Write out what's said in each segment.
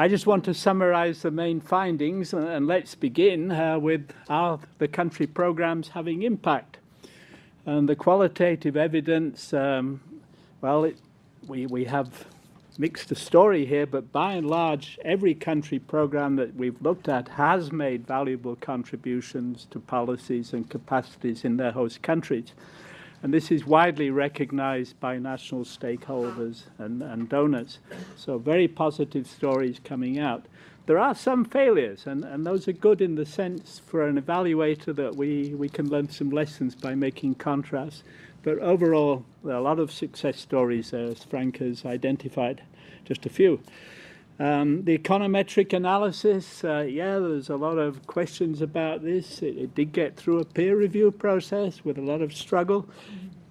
I just want to summarize the main findings and, and let's begin uh, with are the country programs having impact. And the qualitative evidence, um, well, it, we, we have mixed story here, but by and large, every country program that we've looked at has made valuable contributions to policies and capacities in their host countries. And this is widely recognized by national stakeholders and, and donors. So very positive stories coming out. There are some failures, and, and those are good in the sense for an evaluator that we, we can learn some lessons by making contrasts. But overall, there are a lot of success stories as Frank has identified, just a few. Um, the econometric analysis, uh, yeah, there's a lot of questions about this. It, it, did get through a peer review process with a lot of struggle,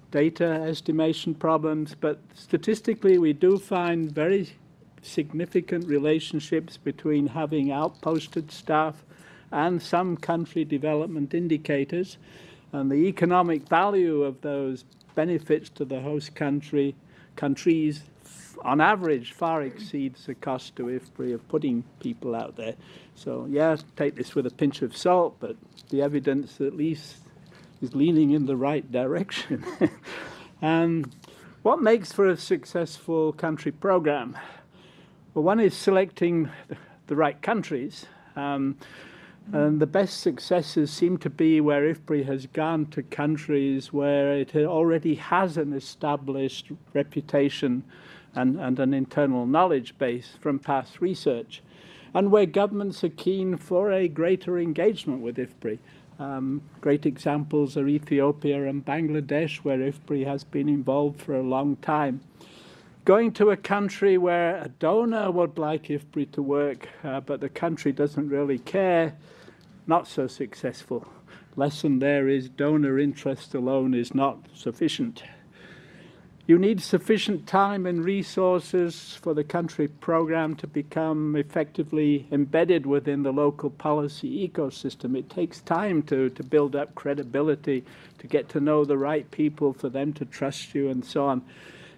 data estimation problems, but statistically we do find very significant relationships between having outposted staff and some country development indicators. And the economic value of those benefits to the host country countries on average far exceeds the cost to IFPRI of putting people out there. So yeah, take this with a pinch of salt, but the evidence at least is leaning in the right direction. um, what makes for a successful country program? Well, one is selecting the right countries. Um, and the best successes seem to be where IFPRI has gone to countries where it already has an established reputation and, and an internal knowledge base from past research, and where governments are keen for a greater engagement with IFPRI. Um, great examples are Ethiopia and Bangladesh, where IFPRI has been involved for a long time. Going to a country where a donor would like IFPRI to work, uh, but the country doesn't really care, not so successful. Lesson there is donor interest alone is not sufficient. You need sufficient time and resources for the country program to become effectively embedded within the local policy ecosystem. It takes time to, to build up credibility, to get to know the right people, for them to trust you, and so on.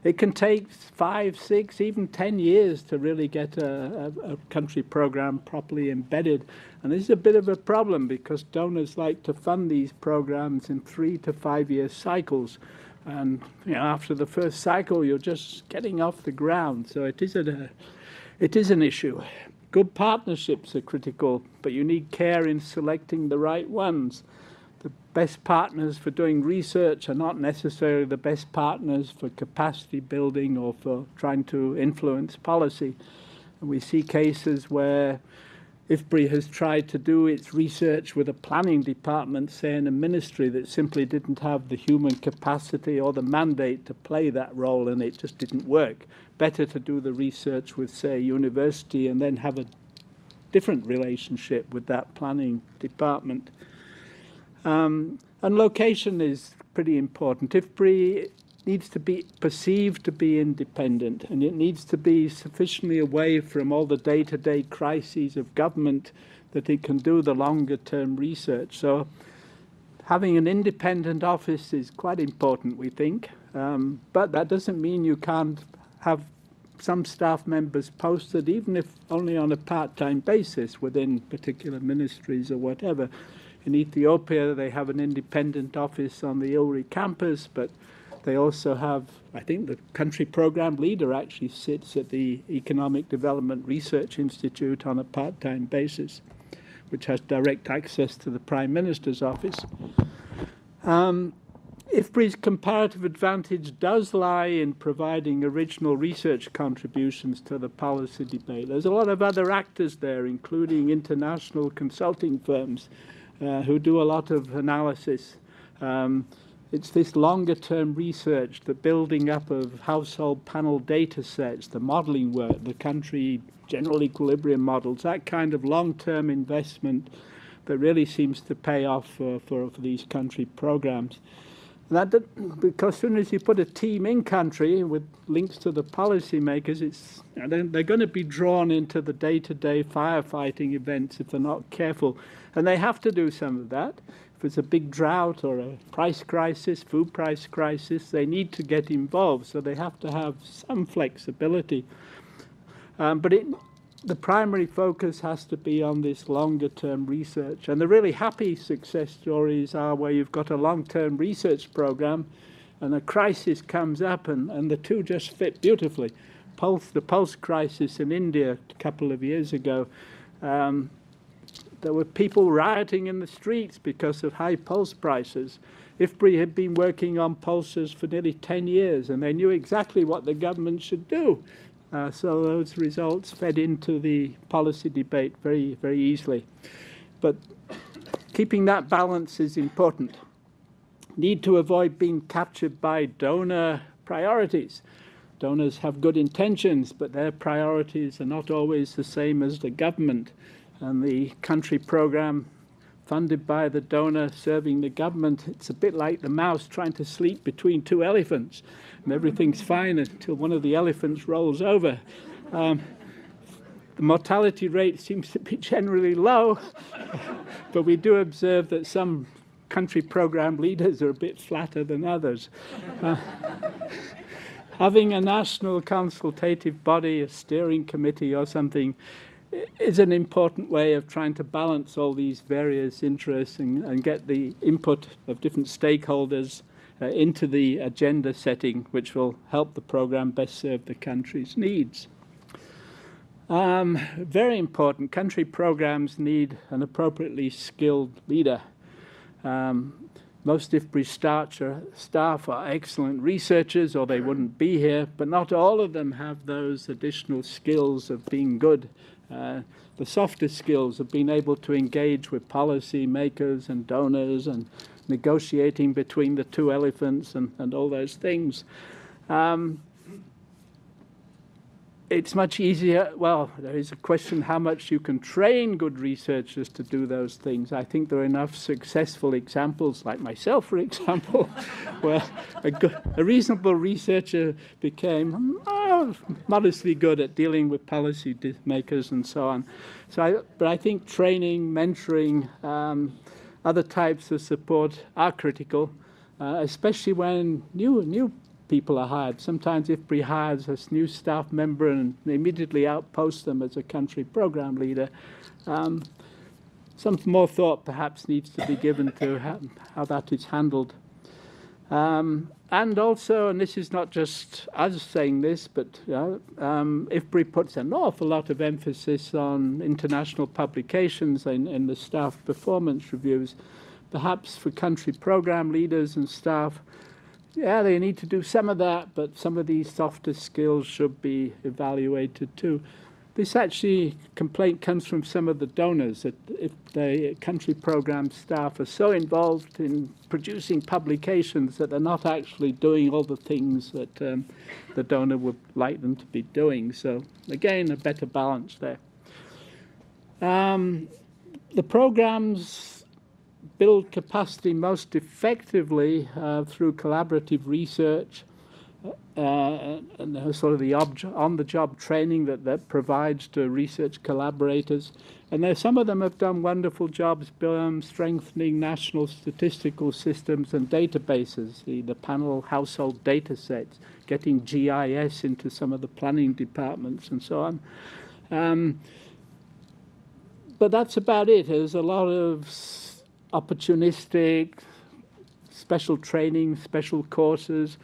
It can take five, six, even 10 years to really get a, a, a, country program properly embedded. And this is a bit of a problem because donors like to fund these programs in three to five year cycles. And you know, after the first cycle, you're just getting off the ground. So it is, a, it is an issue. Good partnerships are critical, but you need care in selecting the right ones the best partners for doing research are not necessarily the best partners for capacity building or for trying to influence policy. And we see cases where IFPRI has tried to do its research with a planning department, say in a ministry that simply didn't have the human capacity or the mandate to play that role and it just didn't work. Better to do the research with, say, university and then have a different relationship with that planning department. Um, and location is pretty important. IFPRI needs to be perceived to be independent and it needs to be sufficiently away from all the day-to-day -day crises of government that it can do the longer term research. So having an independent office is quite important, we think. Um, but that doesn't mean you can't have some staff members posted, even if only on a part-time basis within particular ministries or whatever. In Ethiopia, they have an independent office on the ILRI campus, but they also have, I think the country program leader actually sits at the Economic Development Research Institute on a part-time basis, which has direct access to the Prime Minister's office. Um, IFPRI's comparative advantage does lie in providing original research contributions to the policy debate. There's a lot of other actors there, including international consulting firms, uh, who do a lot of analysis. Um, it's this longer term research, the building up of household panel data sets, the modeling work, the country general equilibrium models, that kind of long term investment that really seems to pay off for, for, for these country programs. That, because as soon as you put a team in country with links to the policymakers, it's they're going to be drawn into the day-to-day -day firefighting events if they're not careful. And they have to do some of that. If it's a big drought or a price crisis, food price crisis, they need to get involved. So they have to have some flexibility. Um, but it, the primary focus has to be on this longer term research. And the really happy success stories are where you've got a long term research program and a crisis comes up, and, and the two just fit beautifully. Pulse, the pulse crisis in India a couple of years ago. Um, there were people rioting in the streets because of high pulse prices. IFPRI had been working on pulses for nearly 10 years, and they knew exactly what the government should do. Uh, so those results fed into the policy debate very, very easily. But keeping that balance is important. Need to avoid being captured by donor priorities. Donors have good intentions, but their priorities are not always the same as the government. And the country program funded by the donor serving the government, it's a bit like the mouse trying to sleep between two elephants and everything's fine until one of the elephants rolls over. Um, the mortality rate seems to be generally low, but we do observe that some country program leaders are a bit flatter than others. Uh, having a national consultative body, a steering committee or something, is an important way of trying to balance all these various interests and, and get the input of different stakeholders uh, into the agenda setting, which will help the program best serve the country's needs. Um, very important, country programs need an appropriately skilled leader. Um, most IFPRI staff are, staff are excellent researchers or they wouldn't be here, but not all of them have those additional skills of being good. Uh, the softer skills of being able to engage with policy makers and donors and negotiating between the two elephants and, and all those things. Um, it's much easier. Well, there is a question how much you can train good researchers to do those things. I think there are enough successful examples, like myself, for example, where a, good, a, reasonable researcher became oh, modestly good at dealing with policy makers and so on. So, I, but I think training, mentoring, um, other types of support are critical, uh, especially when new new people are hired. Sometimes IFPRI hires a new staff member and immediately outposts them as a country program leader. Um, some more thought perhaps needs to be given to how, how that is handled. Um, and also, and this is not just us saying this, but you um, IFPRI puts an awful lot of emphasis on international publications in, in the staff performance reviews. Perhaps for country program leaders and staff, yeah, they need to do some of that, but some of these softer skills should be evaluated too. This actually complaint comes from some of the donors that if the country program staff are so involved in producing publications that they're not actually doing all the things that um, the donor would like them to be doing. So again, a better balance there. Um, the programs build capacity most effectively uh, through collaborative research uh, and sort of the on-the-job training that that provides to research collaborators. And there, some of them have done wonderful jobs um, strengthening national statistical systems and databases, the, the panel household data sets, getting GIS into some of the planning departments and so on. Um, but that's about it. There's a lot of opportunistic, special training, special courses,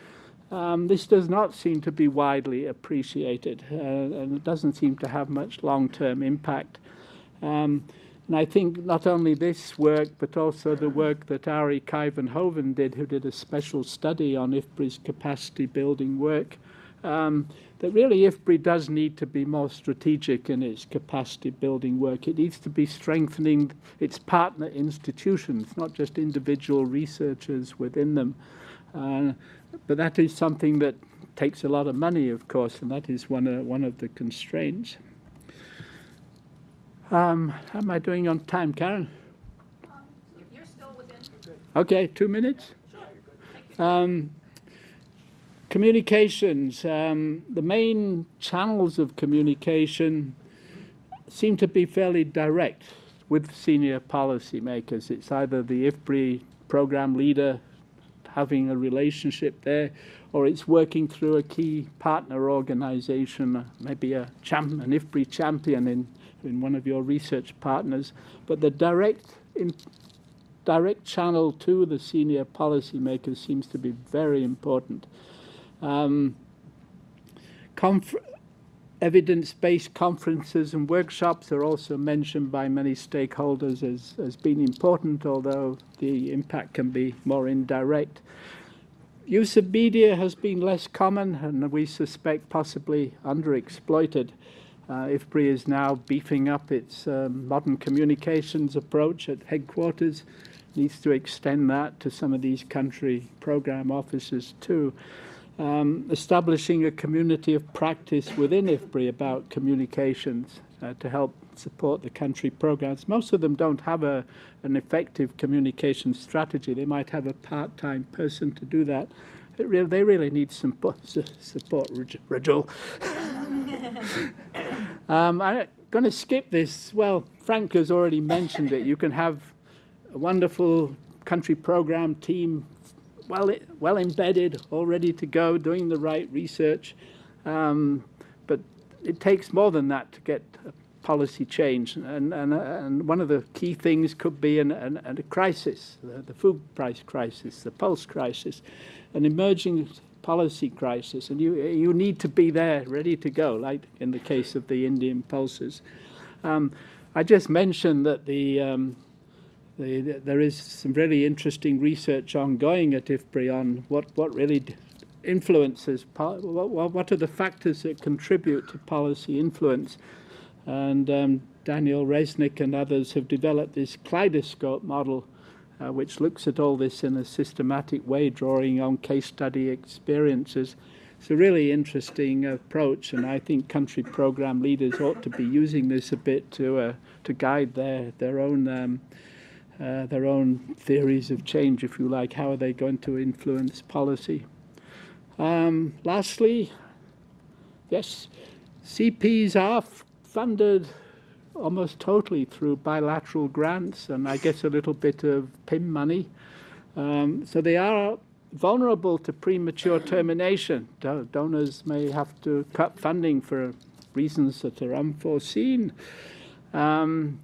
um, this does not seem to be widely appreciated, uh, and it doesn't seem to have much long-term impact. Um, and I think not only this work, but also the work that Arie Kuyvenhoven did, who did a special study on IFPRI's capacity building work, um, that really IFPRI does need to be more strategic in its capacity building work. It needs to be strengthening its partner institutions, not just individual researchers within them. Uh, but that is something that takes a lot of money, of course, and that is one of, one of the constraints. Um, how am I doing on time, Karen? You're still within. Okay, two minutes. Um, communications. Um, the main channels of communication seem to be fairly direct with senior policymakers. It's either the IFPRI program leader having a relationship there, or it's working through a key partner organization, uh, maybe a champ, an IFPRI champion in, in one of your research partners. But the direct, in, direct channel to the senior policymakers seems to be very important. Um, evidence-based conferences and workshops are also mentioned by many stakeholders as, as being important, although the impact can be more indirect. Use of media has been less common and we suspect possibly underexploited. Uh, IFPRI is now beefing up its um, modern communications approach at headquarters, needs to extend that to some of these country program offices too. Um, establishing a community of practice within IFPRI about communications uh, to help support the country programs. Most of them don't have a, an effective communication strategy. They might have a part-time person to do that. Re they really need some support, Rajul. um, I'm going to skip this. Well, Frank has already mentioned it. You can have a wonderful country program team, well, well embedded, all ready to go, doing the right research. Um, but it takes more than that to get policy change. And, and, and one of the key things could be an, an, a crisis, the, the food price crisis, the pulse crisis, an emerging policy crisis. And you, you need to be there, ready to go, like in the case of the Indian pulses. Um, I just mentioned that the, um, the, the, there is some really interesting research ongoing at IFPRI on what, what really influences, what, what are the factors that contribute to policy influence. And um, Danielle Resnick and others have developed this kaleidoscope model, uh, which looks at all this in a systematic way, drawing on case study experiences. It's a really interesting approach, and I think country program leaders ought to be using this a bit to uh, to guide their their own um, uh, their own theories of change, if you like. How are they going to influence policy? Um, lastly, yes, CPs are funded almost totally through bilateral grants and I guess a little bit of PIM money. Um, so they are vulnerable to premature termination. Do donors may have to cut funding for reasons that are unforeseen. Um,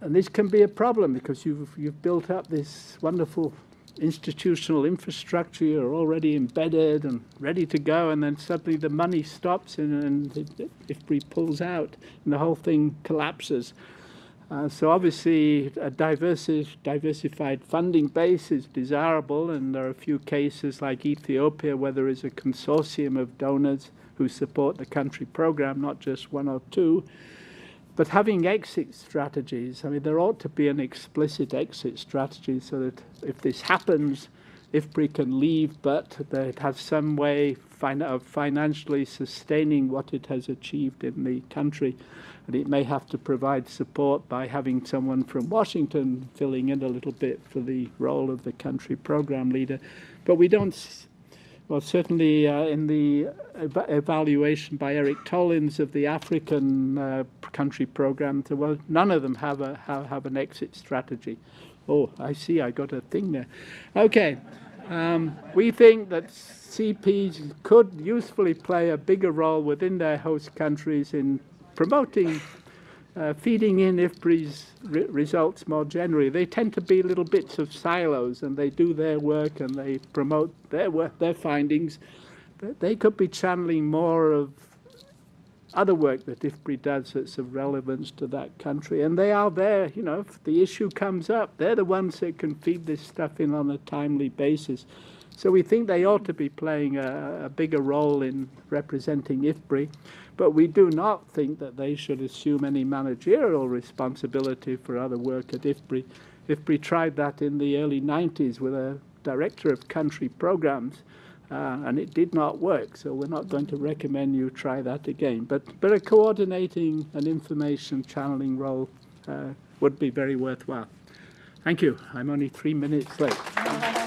and this can be a problem because you've, you've built up this wonderful institutional infrastructure you're already embedded and ready to go, and then suddenly the money stops and, and IFPRI pulls out, and the whole thing collapses. Uh, so obviously, a diversi diversified funding base is desirable, and there are a few cases like Ethiopia where there is a consortium of donors who support the country program, not just one or two. But having exit strategies, I mean, there ought to be an explicit exit strategy so that if this happens, IFPRI can leave, but that it has some way of financially sustaining what it has achieved in the country. And it may have to provide support by having someone from Washington filling in a little bit for the role of the country program leader. But we don't well, certainly uh, in the ev evaluation by Eric Tollens of the African uh, country program, well, none of them have a have, have an exit strategy. Oh, I see, I got a thing there. Okay, um, we think that CPs could usefully play a bigger role within their host countries in promoting uh, feeding in IFPRI's re results more generally. They tend to be little bits of silos and they do their work and they promote their work, their findings. But they could be channeling more of other work that IFPRI does that's of relevance to that country. And they are there, you know, if the issue comes up, they're the ones that can feed this stuff in on a timely basis. So we think they ought to be playing a, a bigger role in representing IFPRI. But we do not think that they should assume any managerial responsibility for other work at IFPRI. IFPRI tried that in the early 90s with a director of country programs, uh, and it did not work. So we're not going to recommend you try that again. But, but a coordinating and information channeling role uh, would be very worthwhile. Thank you. I'm only three minutes late.